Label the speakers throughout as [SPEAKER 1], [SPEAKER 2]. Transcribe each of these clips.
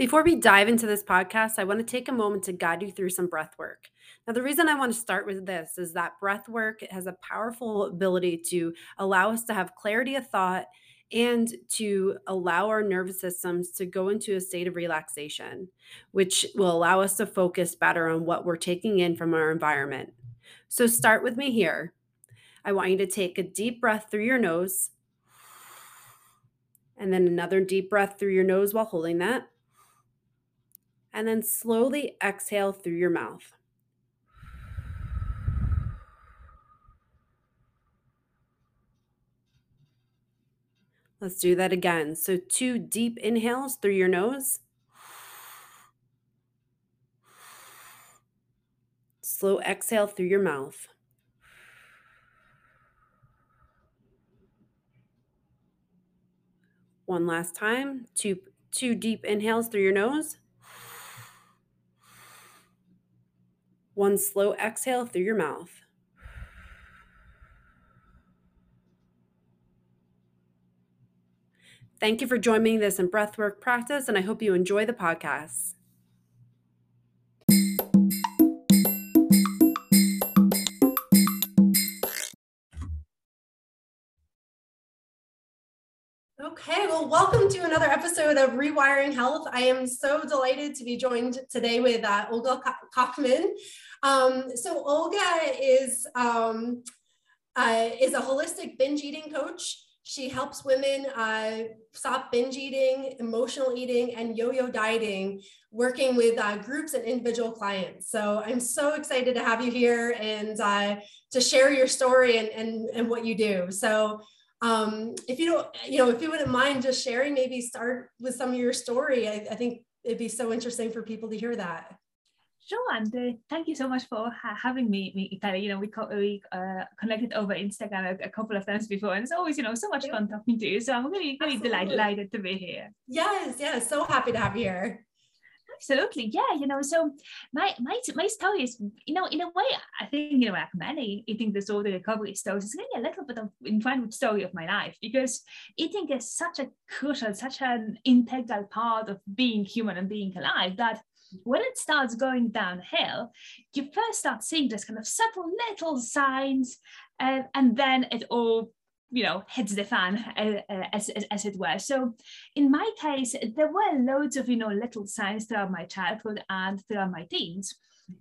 [SPEAKER 1] Before we dive into this podcast, I want to take a moment to guide you through some breath work. Now, the reason I want to start with this is that breath work has a powerful ability to allow us to have clarity of thought and to allow our nervous systems to go into a state of relaxation, which will allow us to focus better on what we're taking in from our environment. So, start with me here. I want you to take a deep breath through your nose, and then another deep breath through your nose while holding that and then slowly exhale through your mouth. Let's do that again. So, two deep inhales through your nose. Slow exhale through your mouth. One last time. Two, two deep inhales through your nose. One slow exhale through your mouth. Thank you for joining this in breathwork practice, and I hope you enjoy the podcast. Okay, well, welcome to another episode of Rewiring Health. I am so delighted to be joined today with uh, Olga Kochman. Um, so Olga is um, uh, is a holistic binge eating coach. She helps women uh, stop binge eating, emotional eating, and yo-yo dieting, working with uh, groups and individual clients. So I'm so excited to have you here and uh, to share your story and, and, and what you do. So um, if you don't, you know, if you wouldn't mind just sharing, maybe start with some of your story. I, I think it'd be so interesting for people to hear that.
[SPEAKER 2] Sure, and uh, thank you so much for ha- having me, me, Italy. You know, we, co- we uh, connected over Instagram a, a, couple of times before, and it's always, you know, so much fun talking to you. So I'm really, really delighted, delighted to be here.
[SPEAKER 1] Yes, yes, so happy to have you here.
[SPEAKER 2] Absolutely, yeah. You know, so my my my story is, you know, in a way, I think you know, like many eating disorder recovery stories, it's really a little bit of in front with story of my life because eating is such a crucial, such an integral part of being human and being alive that when it starts going downhill, you first start seeing this kind of subtle little signs, uh, and then it all you know hits the fan uh, uh, as, as, as, it were so in my case there were loads of you know little signs throughout my childhood and throughout my teens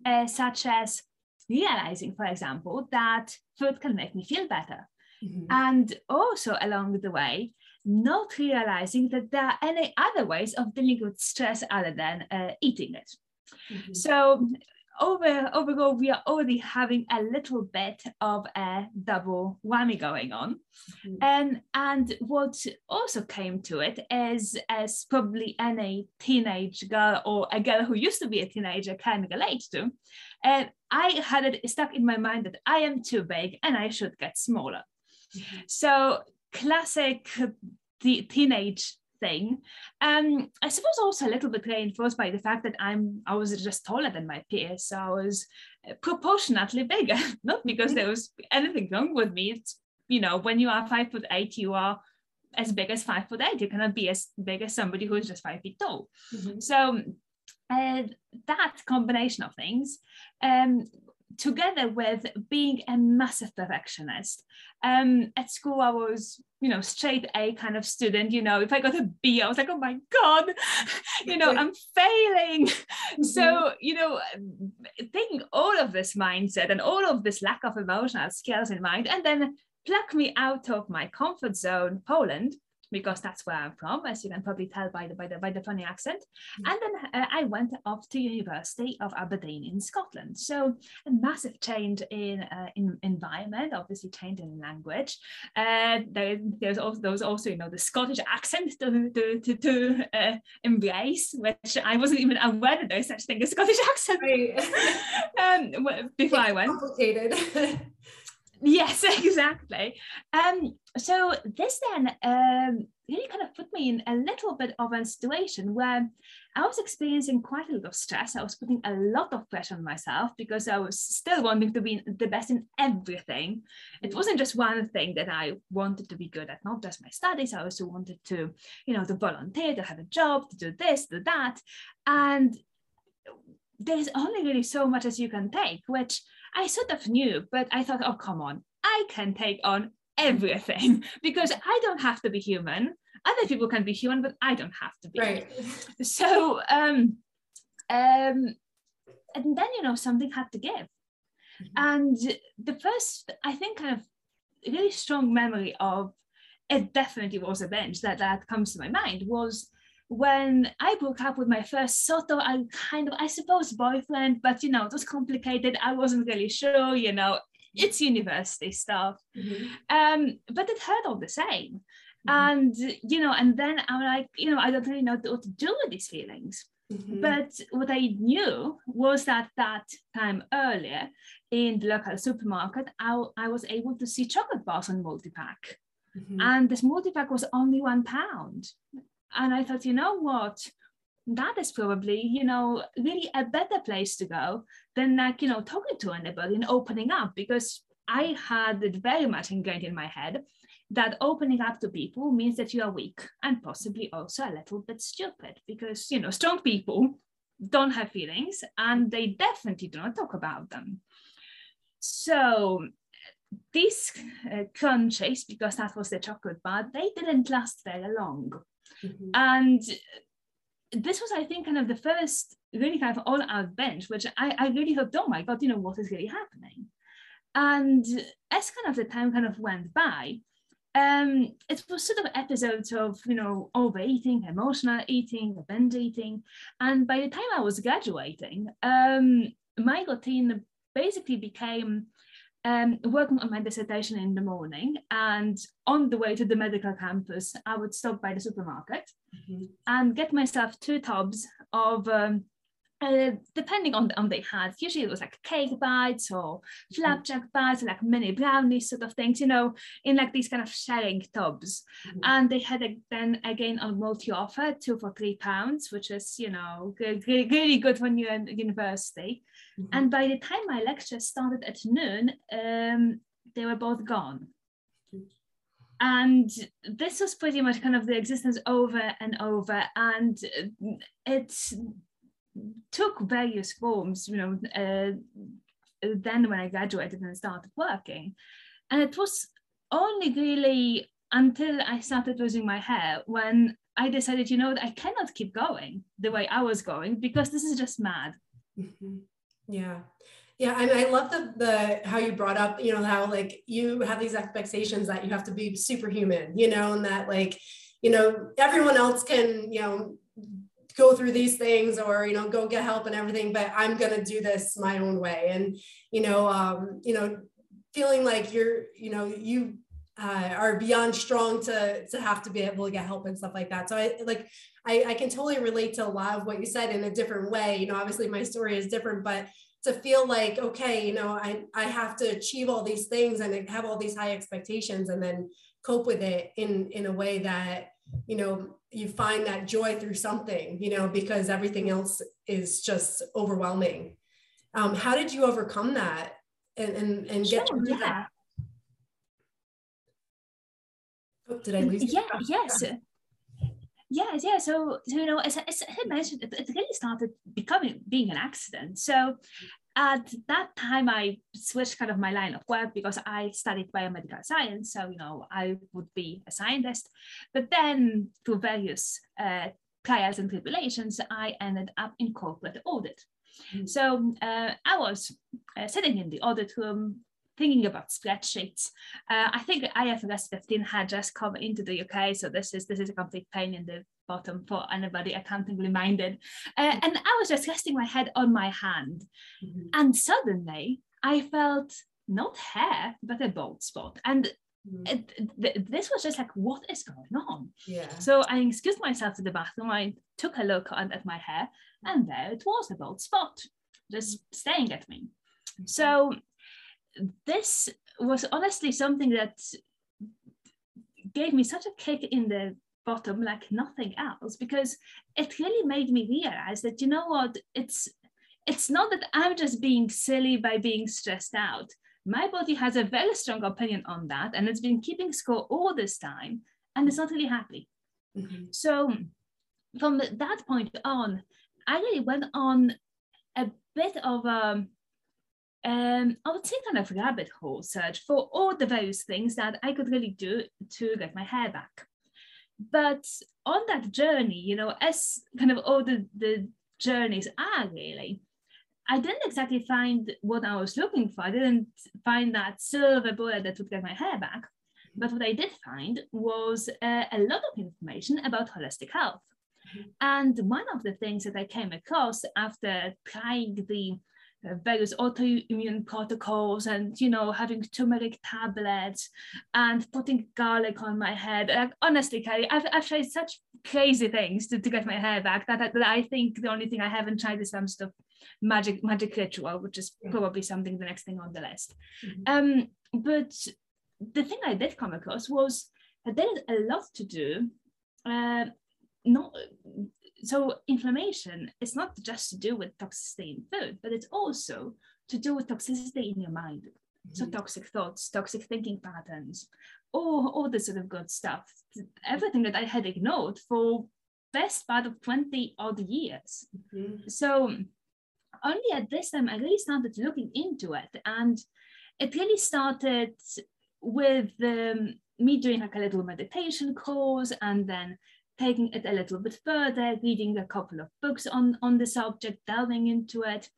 [SPEAKER 2] uh, such as realizing for example that food can make me feel better mm-hmm. and also along the way not realizing that there are any other ways of dealing with stress other than uh, eating it. Mm-hmm. So over overall, we are already having a little bit of a double whammy going on. Mm-hmm. And, and what also came to it is, as probably any teenage girl or a girl who used to be a teenager can relate to, and I had it stuck in my mind that I am too big and I should get smaller. Mm-hmm. So classic the teenage thing. Um, I suppose also a little bit reinforced by the fact that I'm I was just taller than my peers, so I was proportionately bigger. Not because there was anything wrong with me. It's you know when you are five foot eight, you are as big as five foot eight. You cannot be as big as somebody who is just five feet tall. Mm-hmm. So uh, that combination of things um, together with being a massive perfectionist. Um, at school, I was, you know, straight A kind of student. You know, if I got a B, I was like, oh my God, you know, I'm failing. Mm-hmm. So, you know, taking all of this mindset and all of this lack of emotional skills in mind, and then pluck me out of my comfort zone, Poland, because that's where I'm from, as you can probably tell by the by the, by the funny accent. Mm-hmm. And then uh, I went off to University of Aberdeen in Scotland. So a massive change in uh, in environment, obviously change in language. Uh, there, there's also there was also you know the Scottish accent to to to, to uh, embrace, which I wasn't even aware that there's such thing as Scottish accent right. um, before it's I went. Complicated. yes exactly um so this then um really kind of put me in a little bit of a situation where I was experiencing quite a lot of stress. I was putting a lot of pressure on myself because I was still wanting to be the best in everything. It wasn't just one thing that I wanted to be good at, not just my studies. I also wanted to, you know, to volunteer, to have a job, to do this, to that. And there's only really so much as you can take, which I sort of knew, but I thought, oh, come on, I can take on everything because I don't have to be human. Other people can be human, but I don't have to be.
[SPEAKER 1] Right.
[SPEAKER 2] So, um, um, and then you know something had to give, mm-hmm. and the first, I think, kind of really strong memory of it definitely was a binge that that comes to my mind was when I broke up with my first sort of, I kind of, I suppose, boyfriend, but you know, it was complicated. I wasn't really sure, you know, it's university stuff. Mm-hmm. Um, but it hurt all the same. Mm-hmm. And, you know, and then I'm like, you know, I don't really know what to do with these feelings. Mm-hmm. But what I knew was that that time earlier in the local supermarket, I, I was able to see chocolate bars on multi-pack. Mm-hmm. And this multi-pack was only one pound and I thought, you know what? That is probably, you know, really a better place to go than like, you know, talking to anybody and opening up because I had it very much ingrained in my head that opening up to people means that you are weak and possibly also a little bit stupid because, you know, strong people don't have feelings and they definitely do not talk about them. So these uh, Crunchies, because that was the chocolate bar, they didn't last very long. Mm-hmm. And this was, I think, kind of the first really kind of all out binge, which I, I really hoped, oh my God, you know, what is really happening? And as kind of the time kind of went by, um, it was sort of episodes of, you know, overeating, emotional eating, binge eating. And by the time I was graduating, um, my routine basically became um, working on my dissertation in the morning and on the way to the medical campus i would stop by the supermarket mm-hmm. and get myself two tubs of um, uh, depending on, on they had usually it was like cake bites or mm-hmm. flapjack bites like mini brownies sort of things you know in like these kind of sharing tubs mm-hmm. and they had a, then again on multi offer two for three pounds which is you know really, really good when you're in university Mm-hmm. And by the time my lecture started at noon, um, they were both gone. And this was pretty much kind of the existence over and over. And it took various forms, you know, uh, then when I graduated and started working. And it was only really until I started losing my hair when I decided, you know, I cannot keep going the way I was going because this is just mad.
[SPEAKER 1] Mm-hmm. Yeah. Yeah, and I love the the how you brought up, you know, how like you have these expectations that you have to be superhuman, you know, and that like, you know, everyone else can, you know, go through these things or you know go get help and everything but i'm going to do this my own way and you know um you know feeling like you're you know you uh, are beyond strong to to have to be able to get help and stuff like that so i like I, I can totally relate to a lot of what you said in a different way. You know obviously my story is different but to feel like okay you know i i have to achieve all these things and have all these high expectations and then cope with it in in a way that you know you find that joy through something you know because everything else is just overwhelming. Um, how did you overcome that and and, and get
[SPEAKER 2] sure,
[SPEAKER 1] through
[SPEAKER 2] yeah. that
[SPEAKER 1] oh, did i lose
[SPEAKER 2] yeah yes Yes, yeah. So, so you know, as, as I mentioned, it, it really started becoming being an accident. So, at that time, I switched kind of my line of work because I studied biomedical science. So, you know, I would be a scientist. But then, through various uh, trials and tribulations, I ended up in corporate audit. Mm-hmm. So uh, I was uh, sitting in the audit room, thinking about spreadsheets. Uh, I think IFRS 15 had just come into the UK, so this is this is a complete pain in the bottom for anybody accountingly minded. Uh, and I was just resting my head on my hand, mm-hmm. and suddenly I felt not hair but a bald spot, and. Mm-hmm. It, th- this was just like, what is going on?
[SPEAKER 1] Yeah.
[SPEAKER 2] So I excused myself to the bathroom. I took a look at my hair, and there it was, a bald spot, just staring at me. Mm-hmm. So this was honestly something that gave me such a kick in the bottom like nothing else because it really made me realize that you know what it's it's not that i'm just being silly by being stressed out my body has a very strong opinion on that and it's been keeping score all this time and it's not really happy mm-hmm. so from that point on i really went on a bit of a um, I would say kind of rabbit hole search for all the various things that I could really do to get my hair back. But on that journey, you know, as kind of all the, the journeys are really, I didn't exactly find what I was looking for. I didn't find that silver bullet that would get my hair back. But what I did find was uh, a lot of information about holistic health. Mm-hmm. And one of the things that I came across after trying the various autoimmune protocols and you know having turmeric tablets and putting garlic on my head. Like honestly Kelly I've, I've tried such crazy things to, to get my hair back that, that, I think the only thing I haven't tried is some sort of magic magic ritual which is probably something the next thing on the list. Mm-hmm. um but the thing I did come across was that there is a lot to do uh, not so inflammation is not just to do with toxicity in food, but it's also to do with toxicity in your mind. Mm-hmm. So toxic thoughts, toxic thinking patterns, all, all this sort of good stuff. Everything that I had ignored for best part of 20 odd years. Mm-hmm. So only at this time I really started looking into it. And it really started with um, me doing like a little meditation course and then taking it a little bit further, reading a couple of books on, on the subject, delving into it.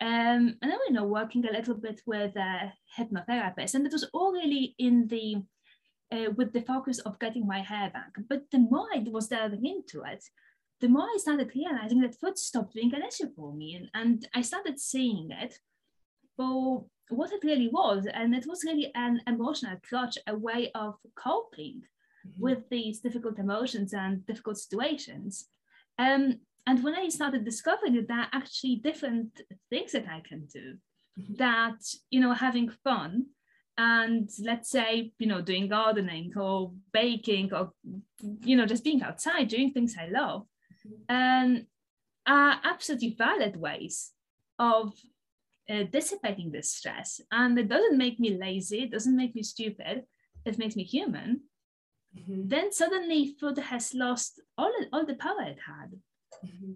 [SPEAKER 2] Um, and then, you know, working a little bit with a hypnotherapist. And it was all really in the, uh, with the focus of getting my hair back. But the more I was delving into it, the more I started realizing that food stopped being an issue for me. And, and I started seeing it for what it really was. And it was really an emotional crutch, a way of coping. With these difficult emotions and difficult situations. Um, and when I started discovering that there are actually different things that I can do, mm-hmm. that, you know, having fun and let's say, you know, doing gardening or baking or, you know, just being outside, doing things I love, mm-hmm. um, are absolutely valid ways of uh, dissipating this stress. And it doesn't make me lazy, it doesn't make me stupid, it makes me human mm-hmm. then suddenly food has lost all, all the power it had.
[SPEAKER 1] Mm-hmm.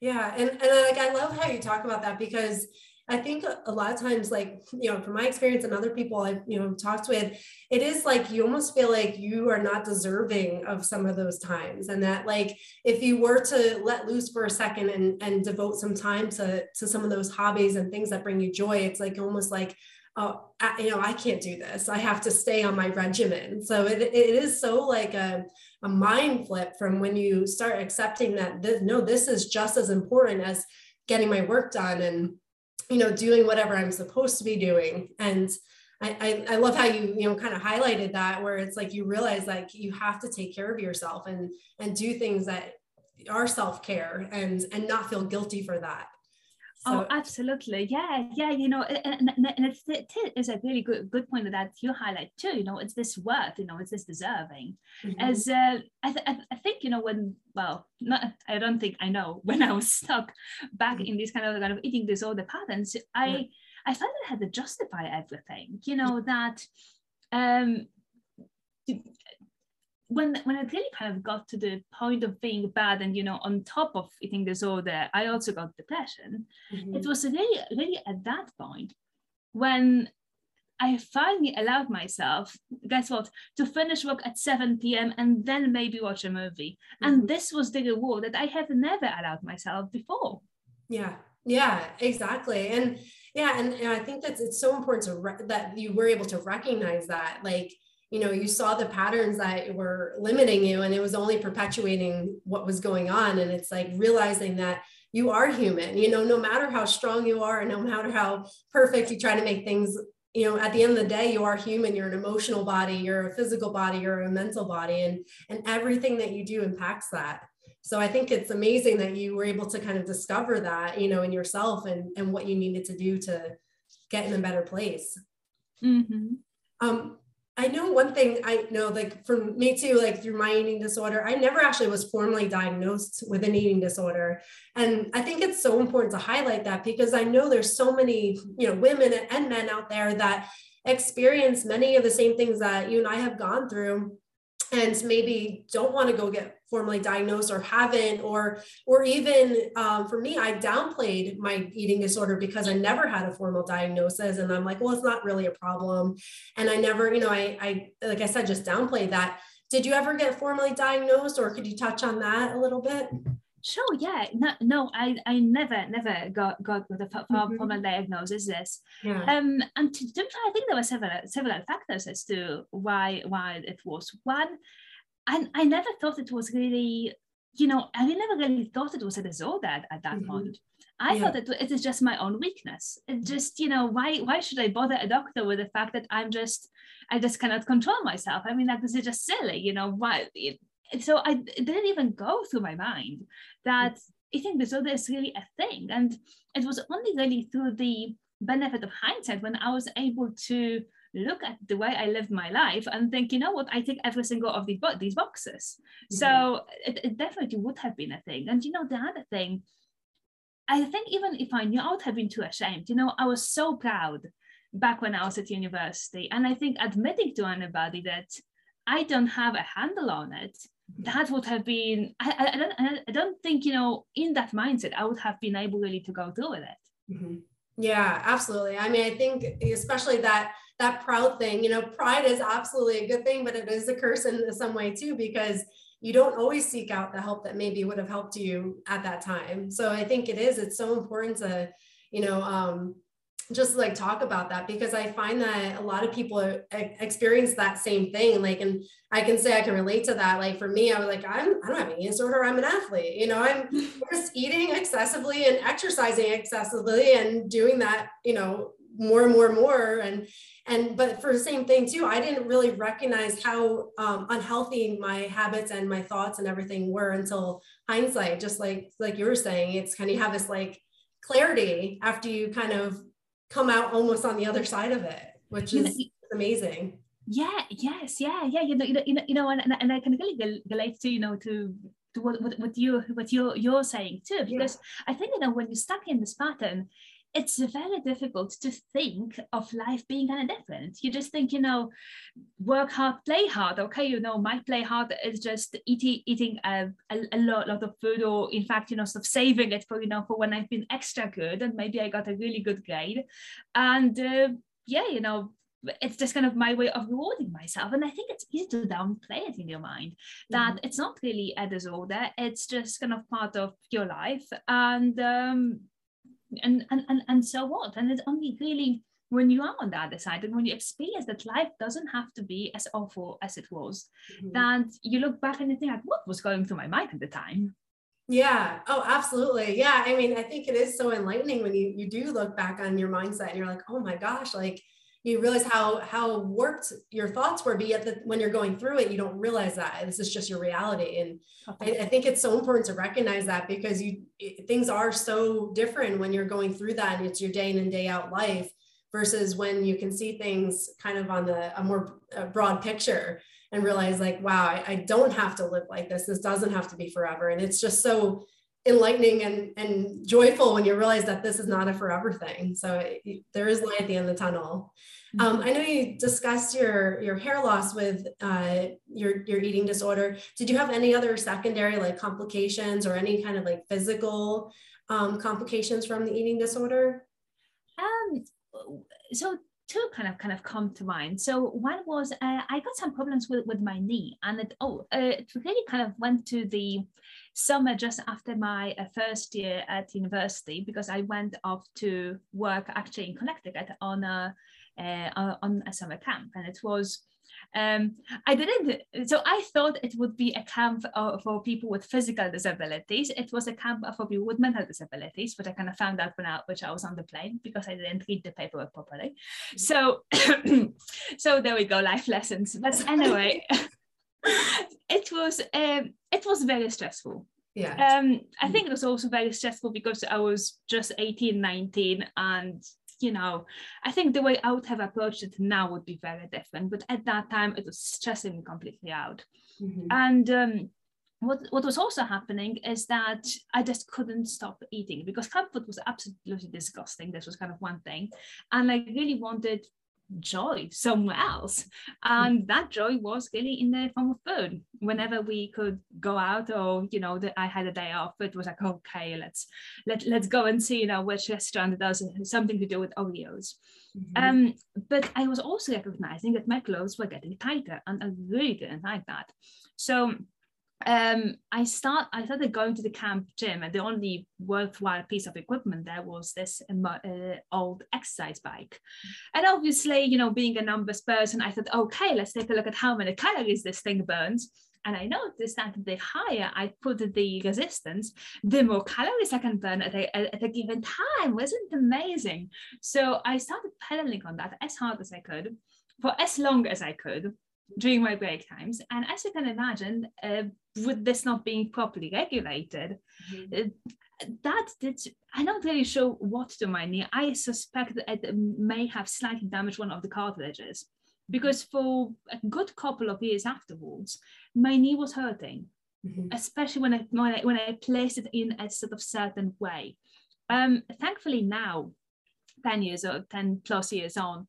[SPEAKER 1] Yeah. And, and like, I love how you talk about that because I think a lot of times, like, you know, from my experience and other people I've, you know, talked with, it is like you almost feel like you are not deserving of some of those times. And that like if you were to let loose for a second and, and devote some time to, to some of those hobbies and things that bring you joy, it's like almost like, oh, I, you know, I can't do this. I have to stay on my regimen. So it, it is so like a, a mind flip from when you start accepting that this, no, this is just as important as getting my work done and, you know, doing whatever I'm supposed to be doing. And I, I, I love how you, you know, kind of highlighted that where it's like you realize like you have to take care of yourself and and do things that are self-care and and not feel guilty for that
[SPEAKER 2] so, oh, absolutely. Yeah, yeah. You know, and, and it's, it is a really good good point that you highlight too. You know, it's this worth. You know, it's this deserving. Mm-hmm. As uh, I, th- I think you know when well, not I don't think I know when I was stuck back mm-hmm. in this kind of kind of eating disorder patterns. I yeah. I felt I had to justify everything. You know that um when when I really kind of got to the point of being bad and you know on top of eating disorder, I also got depression. Mm-hmm. It was really really at that point when I finally allowed myself, guess what, to finish work at 7 p.m. and then maybe watch a movie. Mm-hmm. And this was the reward that I have never allowed myself before.
[SPEAKER 1] Yeah, yeah, exactly. And yeah, and, and I think that it's so important to re- that you were able to recognize that, like you know you saw the patterns that were limiting you and it was only perpetuating what was going on. And it's like realizing that you are human you know no matter how strong you are and no matter how perfect you try to make things you know at the end of the day you are human you're an emotional body you're a physical body you're a mental body and and everything that you do impacts that. So i think it's amazing that you were able to kind of discover that you know in yourself and and what you needed to do to get in a better place.
[SPEAKER 2] Mm-hmm.
[SPEAKER 1] um I know one thing I know, like for me too, like through my eating disorder, I never actually was formally diagnosed with an eating disorder. And I think it's so important to highlight that because I know there's so many, you know, women and men out there that experience many of the same things that you and I have gone through and maybe don't want to go get formally diagnosed or haven't or or even um, for me i downplayed my eating disorder because i never had a formal diagnosis and i'm like well it's not really a problem. And i never you know i i like i said just downplayed that. Did you ever get formally diagnosed or could you touch on that a little bit
[SPEAKER 2] Sure, yeah. No, no, I, I never, never got got with a mm-hmm. formal diagnosis. This, yeah. um, and to, I think there were several several factors as to why why it was one, and I never thought it was really, you know, I never really thought it was a disorder at, at that mm-hmm. point. I yeah. thought that it is just my own weakness. It just, you know, why why should I bother a doctor with the fact that I'm just I just cannot control myself? I mean, like this is just silly, you know. Why? It, so I it didn't even go through my mind that eating disorder is really a thing. And it was only really through the benefit of hindsight when I was able to look at the way I lived my life and think, you know what, I tick every single of these, these boxes. Mm-hmm. So it, it, definitely would have been a thing. And you know, the other thing, I think even if I knew, I would have been too ashamed. You know, I was so proud back when I was at university. And I think admitting to anybody that I don't have a handle on it that would have been I, I, don't I don't think you know in that mindset I would have been able really to go through with it.
[SPEAKER 1] Mm-hmm. Yeah, absolutely. I mean, I think especially that that proud thing. You know, pride is absolutely a good thing, but it is a curse in some way too because you don't always seek out the help that maybe would have helped you at that time. So I think it is. It's so important to you know um, just like talk about that because I find that a lot of people experience that same thing. Like, and I can say I can relate to that. Like for me, I was like, I'm, I don't have an any disorder. I'm an athlete. You know, I'm just eating excessively and exercising excessively and doing that, you know, more and more and more. And, and, but for the same thing too, I didn't really recognize how um, unhealthy my habits and my thoughts and everything were until hindsight, just like, like you were saying, it's kind of have this like clarity after you kind of come out almost on the other side of it, which is you know, amazing.
[SPEAKER 2] Yeah, yes, yeah, yeah. You know, you know, you know, you know and, and I can really relate to, you know, to to what, what, what you what you you're saying too, because yeah. I think you know when you're stuck in this pattern, it's very difficult to think of life being kind of different. You just think, you know, work hard, play hard. Okay, you know, my play hard is just eating eating a, a, a lot, lot of food, or in fact, you know, sort of saving it for you know for when I've been extra good and maybe I got a really good grade, and uh, yeah, you know, it's just kind of my way of rewarding myself. And I think it's easy to downplay it in your mind that mm-hmm. it's not really a disorder, it's just kind of part of your life. And um, and, and, and, and so what? And it's only really when you are on the other side and when you experience that life doesn't have to be as awful as it was, mm-hmm. that you look back and you think like, what was going through my mind at the time?
[SPEAKER 1] Yeah. Oh, absolutely. Yeah. I mean, I think it is so enlightening when you you do look back on your mindset and you're like, oh my gosh, like you realize how how warped your thoughts were but yet the, when you're going through it you don't realize that this is just your reality. And I, I, think it's so important to recognize that because you it, things are so different when you're going through that and it's your day in and day out life versus when you can see things kind of on the a more a broad picture and realize like wow I, I don't have to live like this. This doesn't have to be forever. And it's just so enlightening and, and joyful when you realize that this is not a forever thing. So it, there is light at the end of the tunnel. Um, mm-hmm. I know you discussed your your hair loss with uh, your your eating disorder. Did you have any other secondary like complications or any kind of like physical um, complications from the eating disorder?
[SPEAKER 2] Um, so two kind of kind of come to mind. So one was uh, I got some problems with, with my knee, and it oh uh, it really kind of went to the summer just after my uh, first year at university because I went off to work actually in Connecticut on a uh, on a summer camp, and it was um, I didn't, so I thought it would be a camp uh, for people with physical disabilities. It was a camp for people with mental disabilities, which I kind of found out when I, which I was on the plane because I didn't read the paperwork properly. So, so there we go, life lessons. But anyway, it was, um, it was very stressful.
[SPEAKER 1] Yeah.
[SPEAKER 2] Um, I think it was also very stressful because I was just 18, 19 and you know, I think the way I would have approached it now would be very different. But at that time, it was stressing me completely out. Mm-hmm. And um, what, what was also happening is that I just couldn't stop eating because camp food was absolutely disgusting. This was kind of one thing. And I really wanted joy somewhere else. And that joy was really in the form of food. Whenever we could go out or, you know, that I had a day off, it was like, okay, let's let, let's go and see, you know, which restaurant does something to do with Oreos. Mm-hmm. Um, but I was also recognizing that my clothes were getting tighter and I really didn't like that. So um, I start I started going to the camp gym, and the only worthwhile piece of equipment there was this uh, old exercise bike. And obviously, you know, being a numbers person, I thought, okay, let's take a look at how many calories this thing burns. And I noticed that the higher I put the resistance, the more calories I can burn at a, at a given time. Wasn't amazing? So I started pedaling on that as hard as I could for as long as I could during my break times. And as you can imagine, uh, with this not being properly regulated, mm-hmm. uh, that did, I'm not really sure what to my knee. I suspect that it may have slightly damaged one of the cartilages because for a good couple of years afterwards, my knee was hurting, mm-hmm. especially when I, when I when I placed it in a sort of certain way. Um, thankfully now, 10 years or 10 plus years on,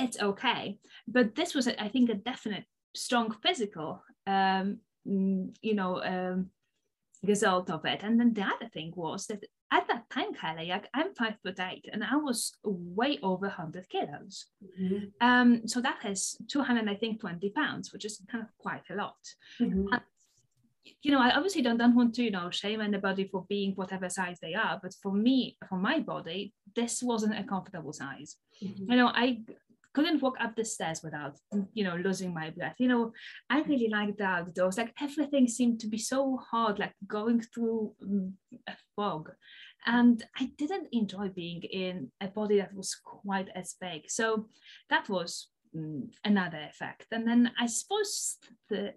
[SPEAKER 2] it's okay. But this was, I think, a definite strong physical, um, mm, you know, um, result of it. And then the other thing was that at that time, Kelly, like I'm five foot eight, and I was way over 100 kilos. Mm-hmm. Um, so that is 200, I think, 20 pounds, which is kind of quite a lot. Mm-hmm. And, you know, I obviously don't, don't want to, you know, shame anybody for being whatever size they are, but for me, for my body, this wasn't a comfortable size. Mm-hmm. You know, I couldn't walk up the stairs without you know losing my breath. You know i really liked the outdoors like everything seemed to be so hard like going through mm, a fog. And i didn't enjoy being in a body that was quite as big. So that was mm, another effect. And then i suppose the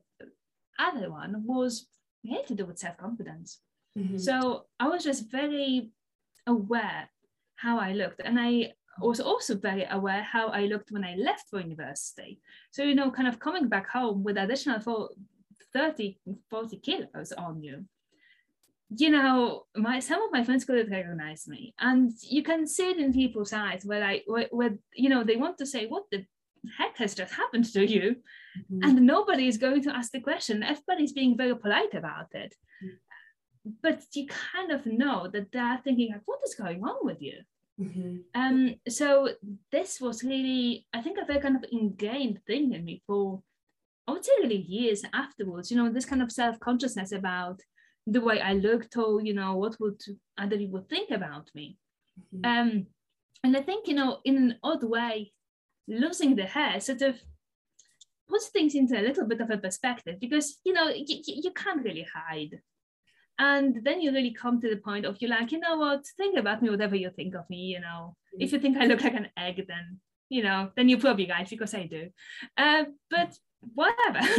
[SPEAKER 2] other one was had to do with self-confidence. Mm-hmm. so i was just very aware how i looked. And i was also very aware how I looked when I left for university. So, you know, kind of coming back home with additional 30, 40 kilos on you. You know, my some of my friends couldn't recognize me, and you can see it in people's eyes where I, where, where you know, they want to say, "What the heck has just happened to you?" Mm-hmm. And nobody is going to ask the question. Everybody's being very polite about it, mm-hmm. but you kind of know that they're thinking, like, "What is going on with you?" Mm-hmm. Um, so this was really, I think, a very kind of ingrained thing in me for, I would say, really years afterwards. You know, this kind of self consciousness about the way I looked, or you know, what would other people think about me. Mm-hmm. Um, and I think, you know, in an odd way, losing the hair sort of puts things into a little bit of a perspective because you know you, you can't really hide and then you really come to the point of you're like you know what? Think about me whatever you think of me you know. If you think i look like an egg then you know then you're probably right because i do. Uh, but whatever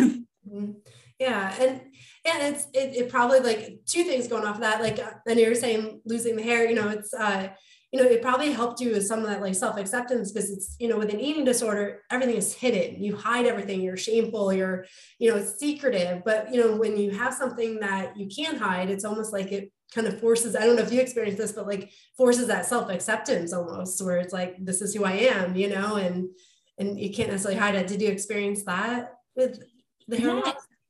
[SPEAKER 1] mm-hmm. yeah and and it's it, it probably like two things going off of that. Like and you're saying losing the hair you know it's uh you know, it probably helped you with some of that like self-acceptance because it's, you know, with an eating disorder, everything is hidden. You hide everything, you're shameful, you're, you know, it's secretive. But you know, when you have something that you can't hide, it's almost like it kind of forces, I don't know if you experience this, but like forces that self-acceptance almost where it's like, this is who I am, you know, and and you can't necessarily hide it. Did you experience that with the hair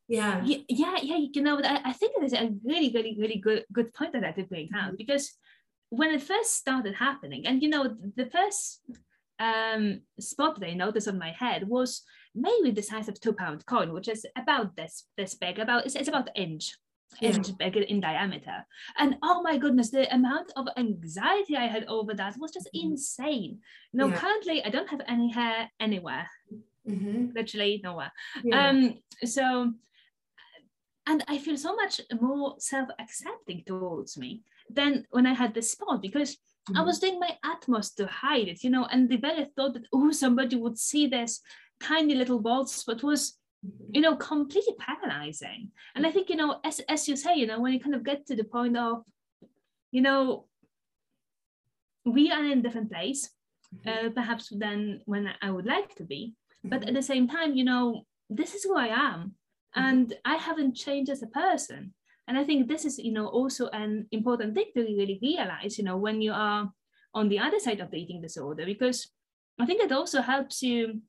[SPEAKER 2] yeah. yeah yeah yeah you know I, I think it is a really really really good good point that i did bring out because when it first started happening, and you know, the first um, spot that I noticed on my head was maybe the size of two pound coin, which is about this this big, about it's, it's about an inch inch yeah. bigger in diameter. And oh my goodness, the amount of anxiety I had over that was just mm-hmm. insane. Know, yeah. currently I don't have any hair anywhere, mm-hmm. literally nowhere. Yeah. Um, so and I feel so much more self-accepting towards me than when I had the spot because mm-hmm. I was doing my utmost to hide it, you know, and the very thought that, oh, somebody would see this tiny little bald spot was, you know, completely paralyzing. And I think, you know, as, as you say, you know, when you kind of get to the point of, you know, we are in a different place. uh, perhaps than when I would like to be. But at the same time, you know, this is who I am, and I haven't changed as a person. And I think this is, you know, also an important thing to really realize, you know, when you are on the other side of the eating disorder, because I think it also helps you,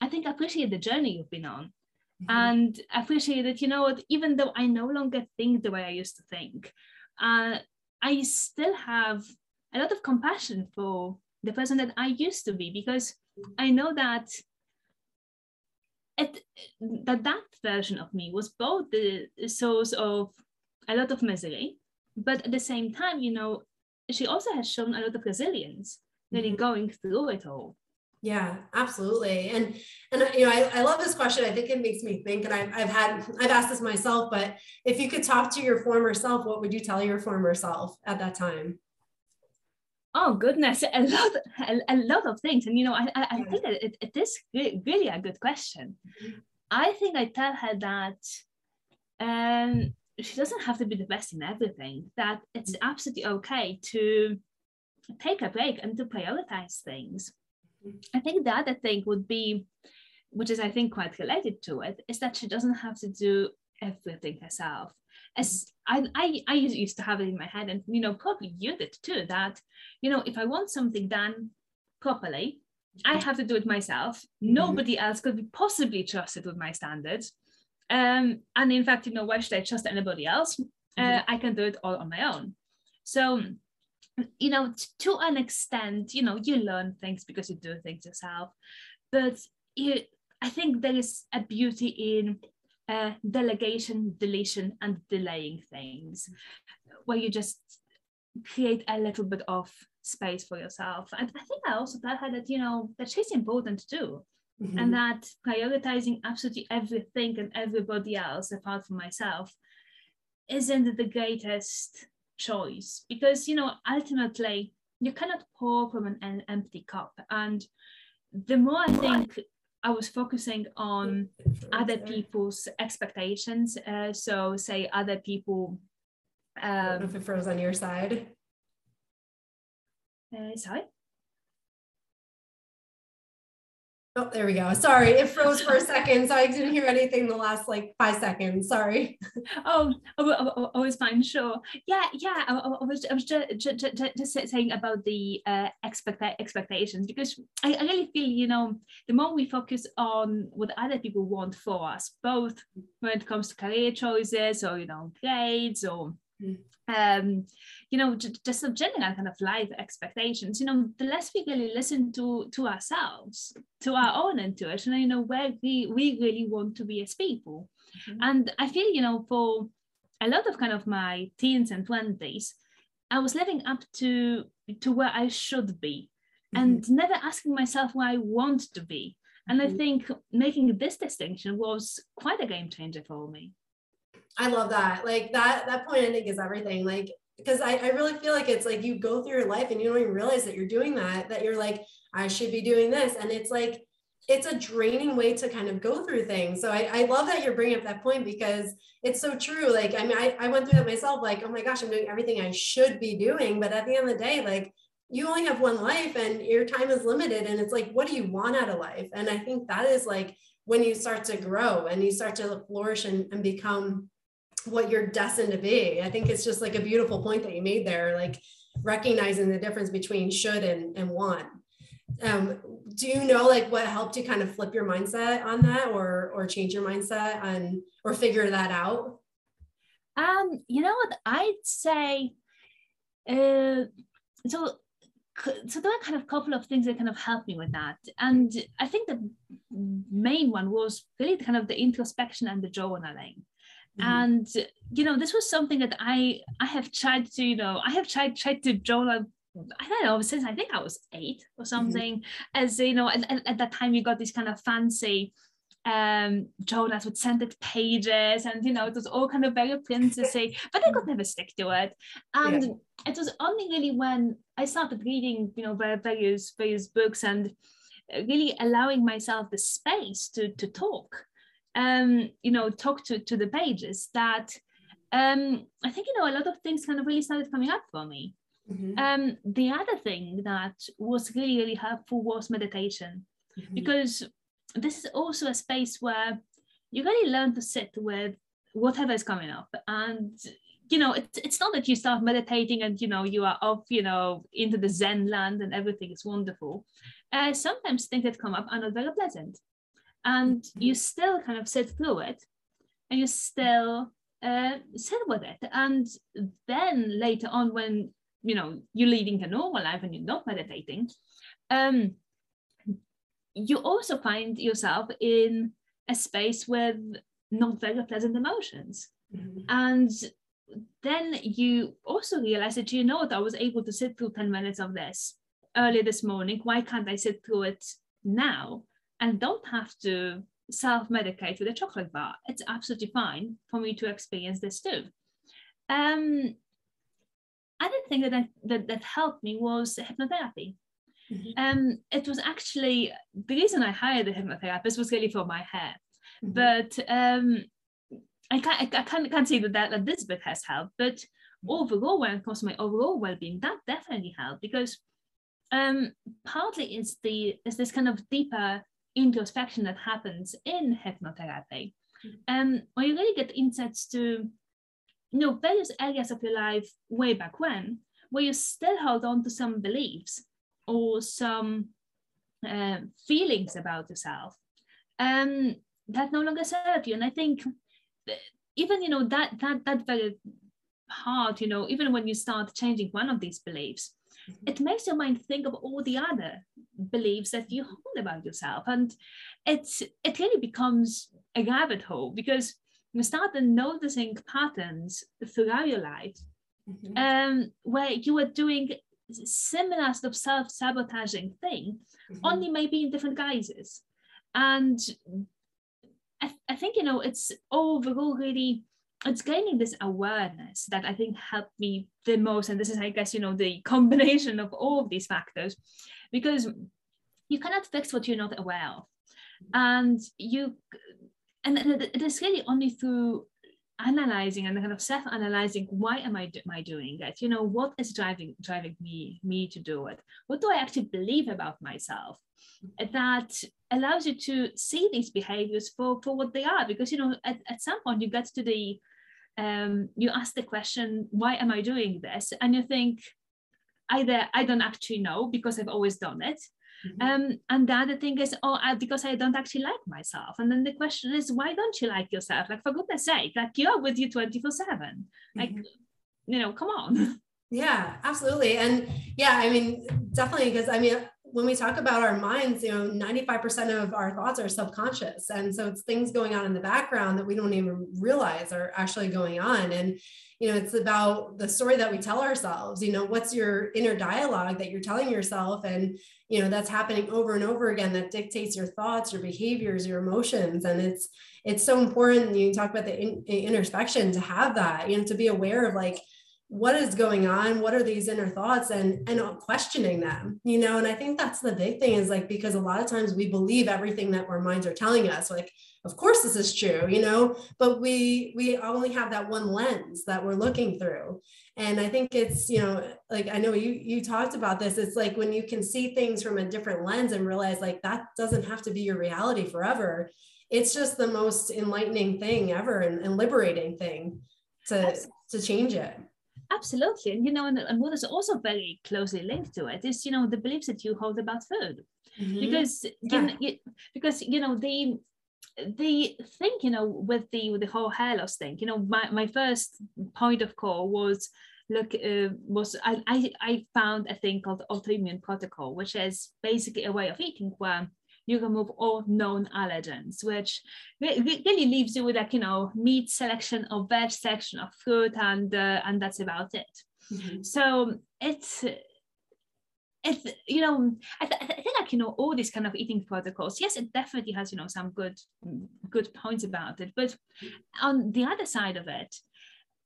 [SPEAKER 2] I think, appreciate the journey you've been on. Mm-hmm. And appreciate that, you know what, even though I no longer think the way I used to think, uh, I still have a lot of compassion for the person that I used to be because I know that it, that that version of me was both the source of a lot of misery, but at the same time, you know, she also has shown a lot of resilience, really mm-hmm. going through it all.
[SPEAKER 1] Yeah, absolutely. And and you know, I, I love this question. I think it makes me think, and I've, I've had I've asked this myself, but if you could talk to your former self, what would you tell your former self at that time?
[SPEAKER 2] Oh goodness, a lot, a, a lot of things, and you know, I, I, I think it, it is really a good question. Mm-hmm. I think I tell her that um, she doesn't have to be the best in everything. That it's absolutely okay to take a break and to prioritize things. Mm-hmm. I think the other thing would be, which is I think quite related to it, is that she doesn't have to do everything herself as I, I I used to have it in my head, and you know, probably you did too, that you know, if I want something done properly, I have to do it myself. Mm-hmm. Nobody else could be possibly trusted with my standards. Um, and in fact, you know, why should I trust anybody else? Uh, mm-hmm. I can do it all on my own. So, you know, t- to an extent, you know, you learn things because you do things yourself. But you, I think there is a beauty in uh, delegation, deletion, and delaying things, where you just create a little bit of space for yourself. And I think I also tell her that, you know, that she's important too. Mm-hmm. And that prioritizing absolutely everything and everybody else apart from myself isn't the greatest choice because, you know, ultimately you cannot pour from an, an empty cup. And the more I think I was focusing on other people's expectations. Uh, so, say other people.
[SPEAKER 1] Um, if it froze on your side.
[SPEAKER 2] Uh, sorry.
[SPEAKER 1] Oh, there we go. Sorry, it froze for a second, so I didn't hear anything the last like five seconds. Sorry.
[SPEAKER 2] Oh, oh, oh, oh it's fine. Sure. Yeah, yeah. I, I was, I was just, just, just saying about the uh, expect expectations because I, I really feel you know the more we focus on what other people want for us, both when it comes to career choices or you know grades or um, you know, just a general kind of life expectations, you know, the less we really listen to to ourselves, to our own intuition, you know, where we, we really want to be as people. Mm-hmm. And I feel, you know, for a lot of kind of my teens and 20s, I was living up to to where I should be mm-hmm. and never asking myself where I want to be. And mm-hmm. I think making this distinction was quite a game changer for me.
[SPEAKER 1] I love that. Like that, that point I think is everything. Like, because I, I really feel like it's like you go through your life and you don't even realize that you're doing that, that you're like, I should be doing this. And it's like, it's a draining way to kind of go through things. So I, I love that you're bringing up that point because it's so true. Like, I mean, I, I went through that myself, like, oh my gosh, I'm doing everything I should be doing. But at the end of the day, like, you only have one life and your time is limited. And it's like, what do you want out of life? And I think that is like when you start to grow and you start to flourish and, and become what you're destined to be. I think it's just like a beautiful point that you made there, like recognizing the difference between should and, and want. Um, do you know like what helped you kind of flip your mindset on that or or change your mindset on or figure that out?
[SPEAKER 2] Um, you know what I'd say uh so so there are kind of a couple of things that kind of helped me with that and i think the main one was really kind of the introspection and the journaling Mm-hmm. And you know, this was something that I I have tried to, you know, I have tried tried to journal I don't know since I think I was eight or mm-hmm. something. Mm-hmm. As you know, at, at, that time you got these kind of fancy um journals with scented pages and you know it was all kind of very princessy but I could never stick to it and yeah. it was only really when I started reading you know various various books and really allowing myself the space to to talk um, you know, talk to, to the pages that um, I think, you know, a lot of things kind of really started coming up for me. Mm-hmm. Um, the other thing that was really, really helpful was meditation, mm-hmm. because this is also a space where you really learn to sit with whatever is coming up. And, you know, it's, it's not that you start meditating and, you know, you are off, you know, into the Zen land and everything is wonderful. Uh, sometimes things that come up are not very pleasant. And mm-hmm. you still kind of sit through it and you still uh, sit with it. And then later on, when you know you're leading a normal life and you're not meditating, um, you also find yourself in a space with not very pleasant emotions. Mm-hmm. And then you also realize that you know what I was able to sit through 10 minutes of this earlier this morning. Why can't I sit through it now and don't have to self-medicate with a chocolate bar. It's absolutely fine for me to experience this too. Um, other thing that, I, that, that helped me was hypnotherapy. Mm-hmm. Um, it was actually the reason I hired a hypnotherapist was really for my hair, mm-hmm. but um, I can't I, can't, can't say that, that that this bit has helped. But mm-hmm. overall, when it comes to my overall well-being, that definitely helped because um, partly it's the is this kind of deeper introspection that happens in hypnotherapy. Mm-hmm. Um, where you really get insights to you know various areas of your life way back when, where you still hold on to some beliefs or some uh, feelings about yourself um, that no longer serve you. And I think even you know that that that very hard, you know, even when you start changing one of these beliefs, Mm-hmm. it makes your mind think of all the other beliefs that you hold about yourself and it's it really becomes a rabbit hole because you start noticing patterns throughout your life mm-hmm. um, where you are doing similar sort of self-sabotaging thing mm-hmm. only maybe in different guises and I, I think you know it's overall really it's gaining this awareness that I think helped me the most. And this is, I guess, you know, the combination of all of these factors, because you cannot fix what you're not aware of. And you, and it is really only through analyzing and kind of self-analyzing why am I, am I doing it you know what is driving driving me me to do it what do I actually believe about myself that allows you to see these behaviors for for what they are because you know at, at some point you get to the um, you ask the question, why am I doing this? And you think, either I don't actually know because I've always done it. Mm-hmm. Um, and the other thing is, oh, I, because I don't actually like myself. And then the question is, why don't you like yourself? Like, for goodness sake, like you're with you 24 7. Like, mm-hmm. you know, come on.
[SPEAKER 1] Yeah, absolutely. And yeah, I mean, definitely, because I mean, when we talk about our minds, you know, 95% of our thoughts are subconscious. And so it's things going on in the background that we don't even realize are actually going on. And, you know, it's about the story that we tell ourselves, you know, what's your inner dialogue that you're telling yourself. And, you know, that's happening over and over again that dictates your thoughts, your behaviors, your emotions. And it's, it's so important. You talk about the in, introspection to have that, you know, to be aware of like, what is going on? What are these inner thoughts? And and questioning them you know? And i think that's the big thing is like because a lot of times we believe everything that our minds are telling us like of course this is true you know? But we we only have that one lens that we're looking through. And i think it's you know like i know you you talked about this. It's like when you can see things from a different lens and realize like that doesn't have to be your reality forever. It's just the most enlightening thing ever and, and liberating thing to to change it
[SPEAKER 2] Absolutely. And, you know, and, and what is also very closely linked to it is, you know, the beliefs that you hold about food. Mm-hmm. Because, yeah. you know, because, you know, the, the thing, you know, with the with the whole hair loss thing, you know, my, my first point of call was look uh, was I, I I found a thing called autoimmune protocol, which is basically a way of eating where you remove all known allergens, which really leaves you with like, you know, meat selection or veg section of fruit and, uh, and that's about it. Mm-hmm. So it's, it's you know I, th- I, think like you know all these kind of eating protocols yes it definitely has you know some good good points about it but on the other side of it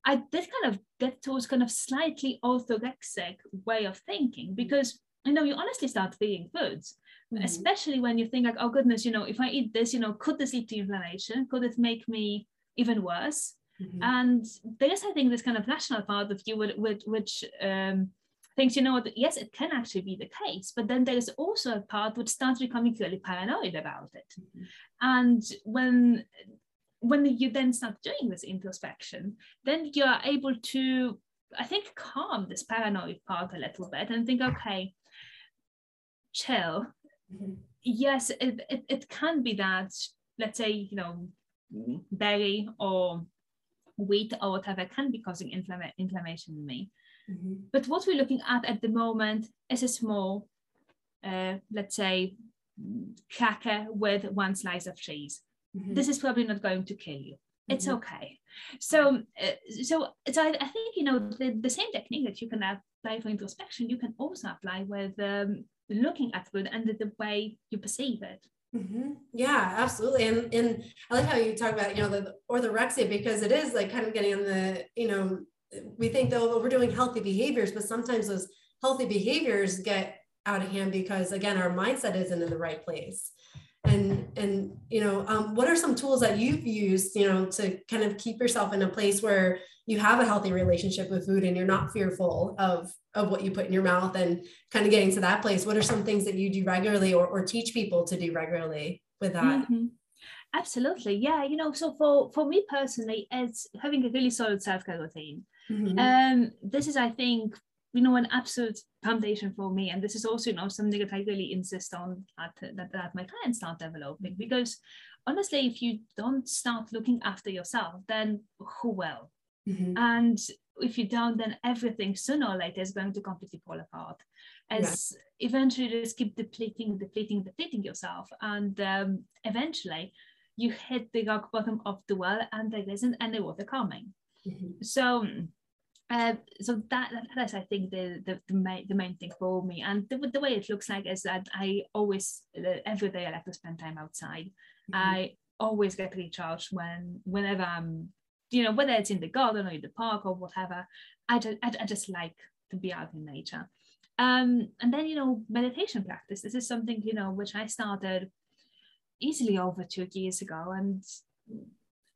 [SPEAKER 2] i did kind of get towards kind of slightly orthorexic way of thinking because you know you honestly start feeding foods mm-hmm. especially when you think like, oh goodness, you know, if I eat this, you know, could this lead to inflammation? Could it make me even worse? Mm-hmm. And there's, I think, this kind of rational part of you, which, which um, thinks, you know what, yes, it can actually be the case, but then there is also a part which starts becoming really paranoid about it. Mm-hmm. And when when you then start doing this introspection, then you are able to, I think, calm this paranoid part a little bit and think, okay, chill. Mm-hmm. Yes, it, it, it can be that, let's say, you know, berry or wheat or whatever can be causing inflama- inflammation in me. Mm-hmm. But what we're looking at at the moment is a small, uh, let's say, cracker with one slice of cheese. Mm-hmm. This is probably not going to kill you. It's mm-hmm. okay. So, uh, so, so I, I, think you know the, the same technique that you can apply for introspection, you can also apply with um, looking at food and the, way you perceive it.
[SPEAKER 1] Mm-hmm. Yeah, absolutely. And and I like how you talk about you know the orthorexia because it is like kind of getting on the you know we think though we're doing healthy behaviors, but sometimes those healthy behaviors get out of hand because again our mindset isn't in the right place. And and you know um, what are some tools that you've used you know to kind of keep yourself in a place where you have a healthy relationship with food and you're not fearful of of what you put in your mouth and kind of getting to that place what are some things that you do regularly or, or teach people to do regularly with that mm-hmm.
[SPEAKER 2] absolutely yeah you know so for for me personally it's having a really solid self-care routine mm-hmm. um this is i think you know an absolute foundation for me and this is also you know something that i really insist on at, that, that my clients start developing because honestly if you don't start looking after yourself then who will mm-hmm. and if you don't, then everything sooner or later is going to completely fall apart. As yeah. eventually you just keep depleting, depleting, depleting yourself, and um, eventually you hit the rock bottom of the well, and there isn't any water coming. Mm-hmm. So. Uh, so that, that is, I think, the the, the, main, the main thing for me. And the, the way it looks like is that I always, uh, every day, I like to spend time outside. Mm-hmm. I always get recharged when whenever I'm you know, whether it's in the garden or in the park or whatever, I just, I, I just like to be out in nature. Um, and then, you know, meditation practice. This is something, you know, which I started easily over two years ago. And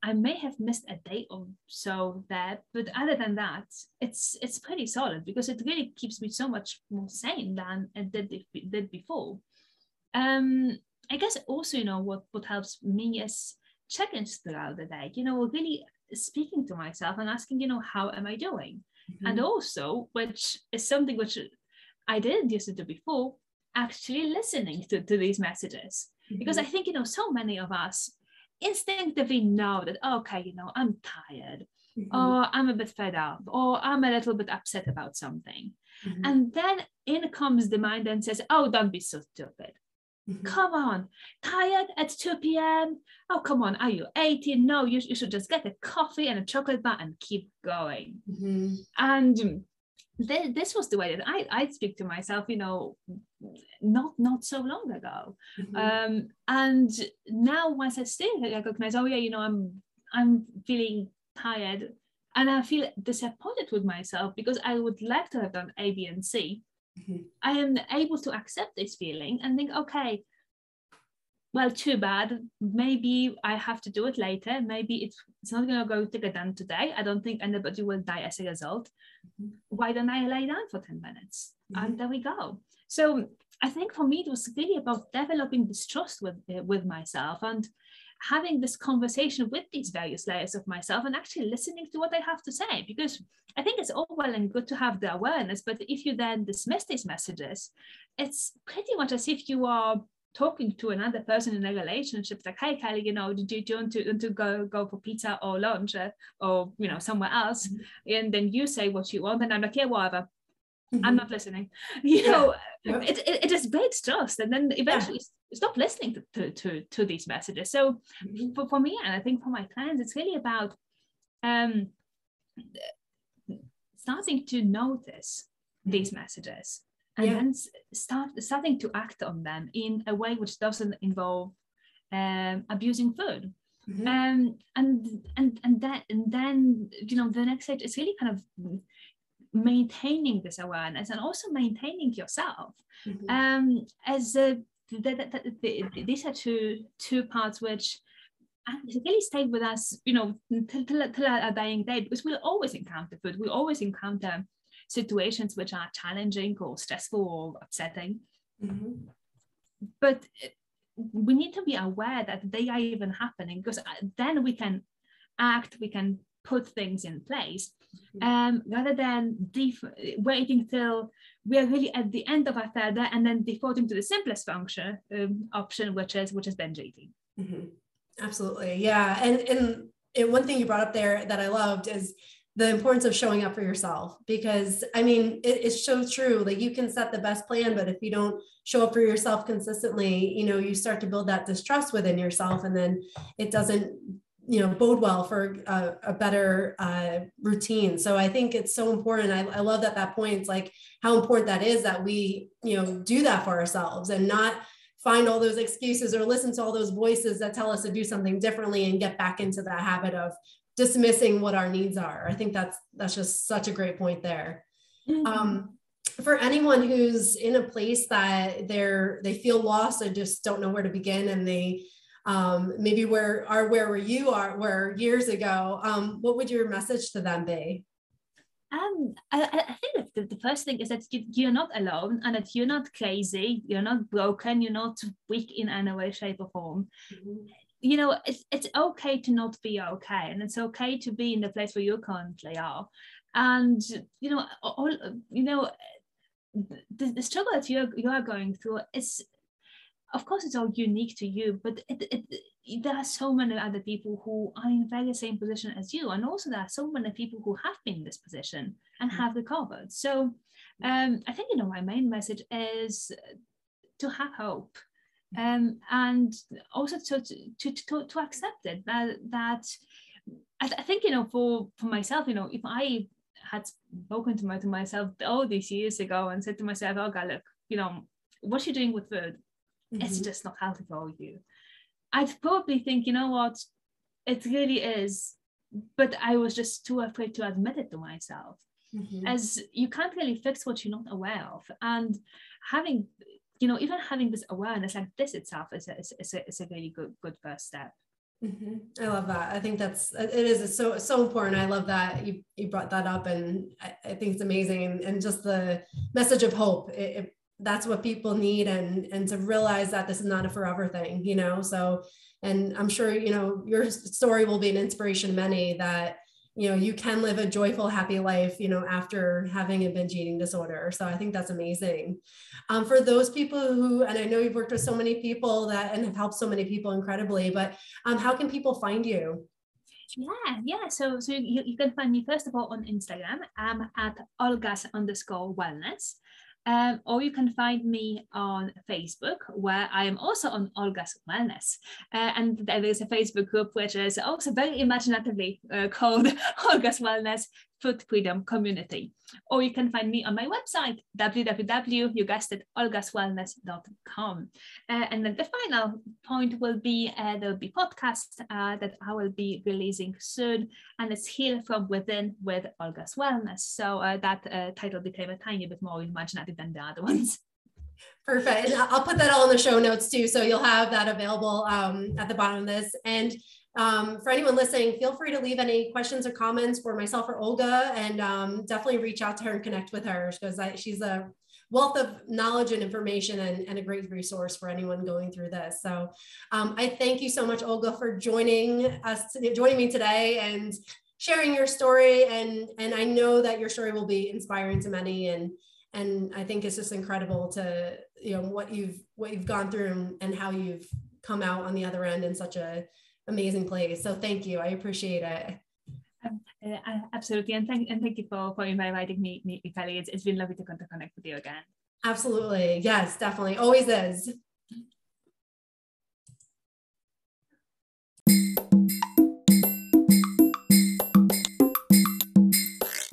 [SPEAKER 2] I may have missed a day or so there, but other than that, it's it's pretty solid because it really keeps me so much more sane than it did, did before. Um, I guess also, you know, what, what helps me is check-ins throughout the day. You know, really speaking to myself and asking, you know, how am I doing? Mm-hmm. And also, which is something which I didn't used to do before, actually listening to, to these messages. Mm-hmm. Because I think, you know, so many of us instinctively know that, okay, you know, I'm tired, mm-hmm. or I'm a bit fed up, or I'm a little bit upset about something. Mm-hmm. And then in comes the mind and says, oh, don't be so stupid. Mm-hmm. Come on, tired at 2 p.m. Oh, come on, are you 18? No, you, you should just get a coffee and a chocolate bar and keep going. Mm-hmm. And th- this was the way that I, I speak to myself, you know, not not so long ago. Mm-hmm. Um, and now once I still I recognize, oh yeah, you know, I'm I'm feeling tired and I feel disappointed with myself because I would like to have done A, B, and C mm-hmm. I am able to accept this feeling and think, okay, well, too bad. Maybe I have to do it later. Maybe it's, it's not going to go to get done today. I don't think anybody will die as a result. Mm-hmm. Why don't I lay down for 10 minutes? Mm-hmm. And there we go. So I think for me, it was really about developing this trust with, uh, with myself and having this conversation with these various layers of myself and actually listening to what I have to say. Because I think it's all well and good to have the awareness, but if you then dismiss these messages, it's pretty much as if you are talking to another person in a relationship like hey kelly you know do you, do you want to, want to go go for pizza or lunch uh, or you know somewhere else mm-hmm. and then you say what you want and i'm like yeah whatever mm-hmm. i'm not listening you yeah. know yeah. It, it, it is great trust and then eventually yeah stop listening to, to, to, to these messages. So mm-hmm. for, for me, and I think for my clients, it's really about um, starting to notice mm-hmm. these messages and yeah. then start starting to act on them in a way which doesn't involve um, abusing food. Mm-hmm. Um, and and and then and then you know the next stage is really kind of maintaining this awareness and also maintaining yourself mm-hmm. um, as a that, that, that, these are two two parts which really stay with us, you know, till, till, till our dying day, because we'll always encounter food. We always encounter situations which are challenging or stressful or upsetting.
[SPEAKER 1] Mm-hmm.
[SPEAKER 2] But we need to be aware that they are even happening because uh, then we can act, we can put things in place mm-hmm. um, rather than def- waiting till we are really at the end of our third and then defaulting to the simplest function um, option, which is which is binge eating.
[SPEAKER 1] Mm-hmm. Absolutely, yeah. And, and and one thing you brought up there that I loved is the importance of showing up for yourself because I mean it, it's so true. Like you can set the best plan, but if you don't show up for yourself consistently, you know, you start to build that distrust within yourself, and then it doesn't you know bode well for a, a better uh, routine so i think it's so important I, I love that that points like how important that is that we you know do that for ourselves and not find all those excuses or listen to all those voices that tell us to do something differently and get back into that habit of dismissing what our needs are i think that's that's just such a great point there mm-hmm. um, for anyone who's in a place that they're they feel lost and just don't know where to begin and they um, maybe where are where were you are were years ago um, what would your message to them be
[SPEAKER 2] um, I, I think the, the first thing is that you, you're not alone and that you're not crazy, you're not broken, you're not weak in any way, shape, or form. Mm-hmm. You know, it's, it's okay to not be okay, and it's okay to be in the place where you currently are. And you know, all you know, the, the struggle that you're you are going through is of course it's all unique to you but it, it, it, there are so many other people who are in very same position as you and also there are so many people who have been in this position and mm. have recovered so um, i think you know my main message is to have hope um, and also to, to, to, to accept it that, that I, th- I think you know for for myself you know if i had spoken to, my, to myself all these years ago and said to myself oh god look you know what's you're doing with food mm-hmm. it's just not healthy for you i'd probably think you know what it really is but i was just too afraid to admit it to myself mm-hmm. as you can't really fix what you're not aware of and having you know even having this awareness like this itself is a, is a, is a really good good first step
[SPEAKER 1] Mm-hmm. I love that. I think that's it is so so important. I love that you you brought that up, and I, I think it's amazing. And, and just the message of hope. It, it, that's what people need and and to realize that this is not a forever thing you know so and i'm sure you know your story will be an inspiration to many that you know you can live a joyful happy life you know after having a binge eating disorder. So i think that's amazing. Um, for those people who and i know you've worked with so many people that and have helped so many people incredibly but um, how can people find you?
[SPEAKER 2] Yeah yeah. So so you, you can find me first of all on instagram um, at olgas underscore wellness um, or you can find me on Facebook, where I am also on Olga's Wellness. Uh, and there is a Facebook group which is also very imaginatively uh, called Olga's Wellness Food Freedom Community. Or you can find me on my website, www, you guessed it, olgaswellness.com. Uh, and then the final point will be uh, there will be podcasts uh, that I will be releasing soon, and it's Heal from Within with Olga's Wellness. So uh, that uh, title became a tiny bit more imaginative than the other ones.
[SPEAKER 1] Perfect. I'll put that all in the show notes too. So you'll have that available um, at the bottom of this. And um, for anyone listening, feel free to leave any questions or comments for myself or Olga, and um, definitely reach out to her and connect with her because she's a wealth of knowledge and information and, and, a great resource for anyone going through this. So um, I thank you so much, Olga, for joining us, joining me today and sharing your story. And, and I know that your story will be inspiring to many. And, and I think it's just incredible to, you know, what you've, what you've gone through and, and how you've come out on the other end in such a, amazing place. So thank you. I appreciate it.
[SPEAKER 2] Um, uh, absolutely, and thank and thank you for for inviting me, me Kelly. It's, it's been lovely to connect with you again.
[SPEAKER 1] Absolutely, yes, definitely, always is.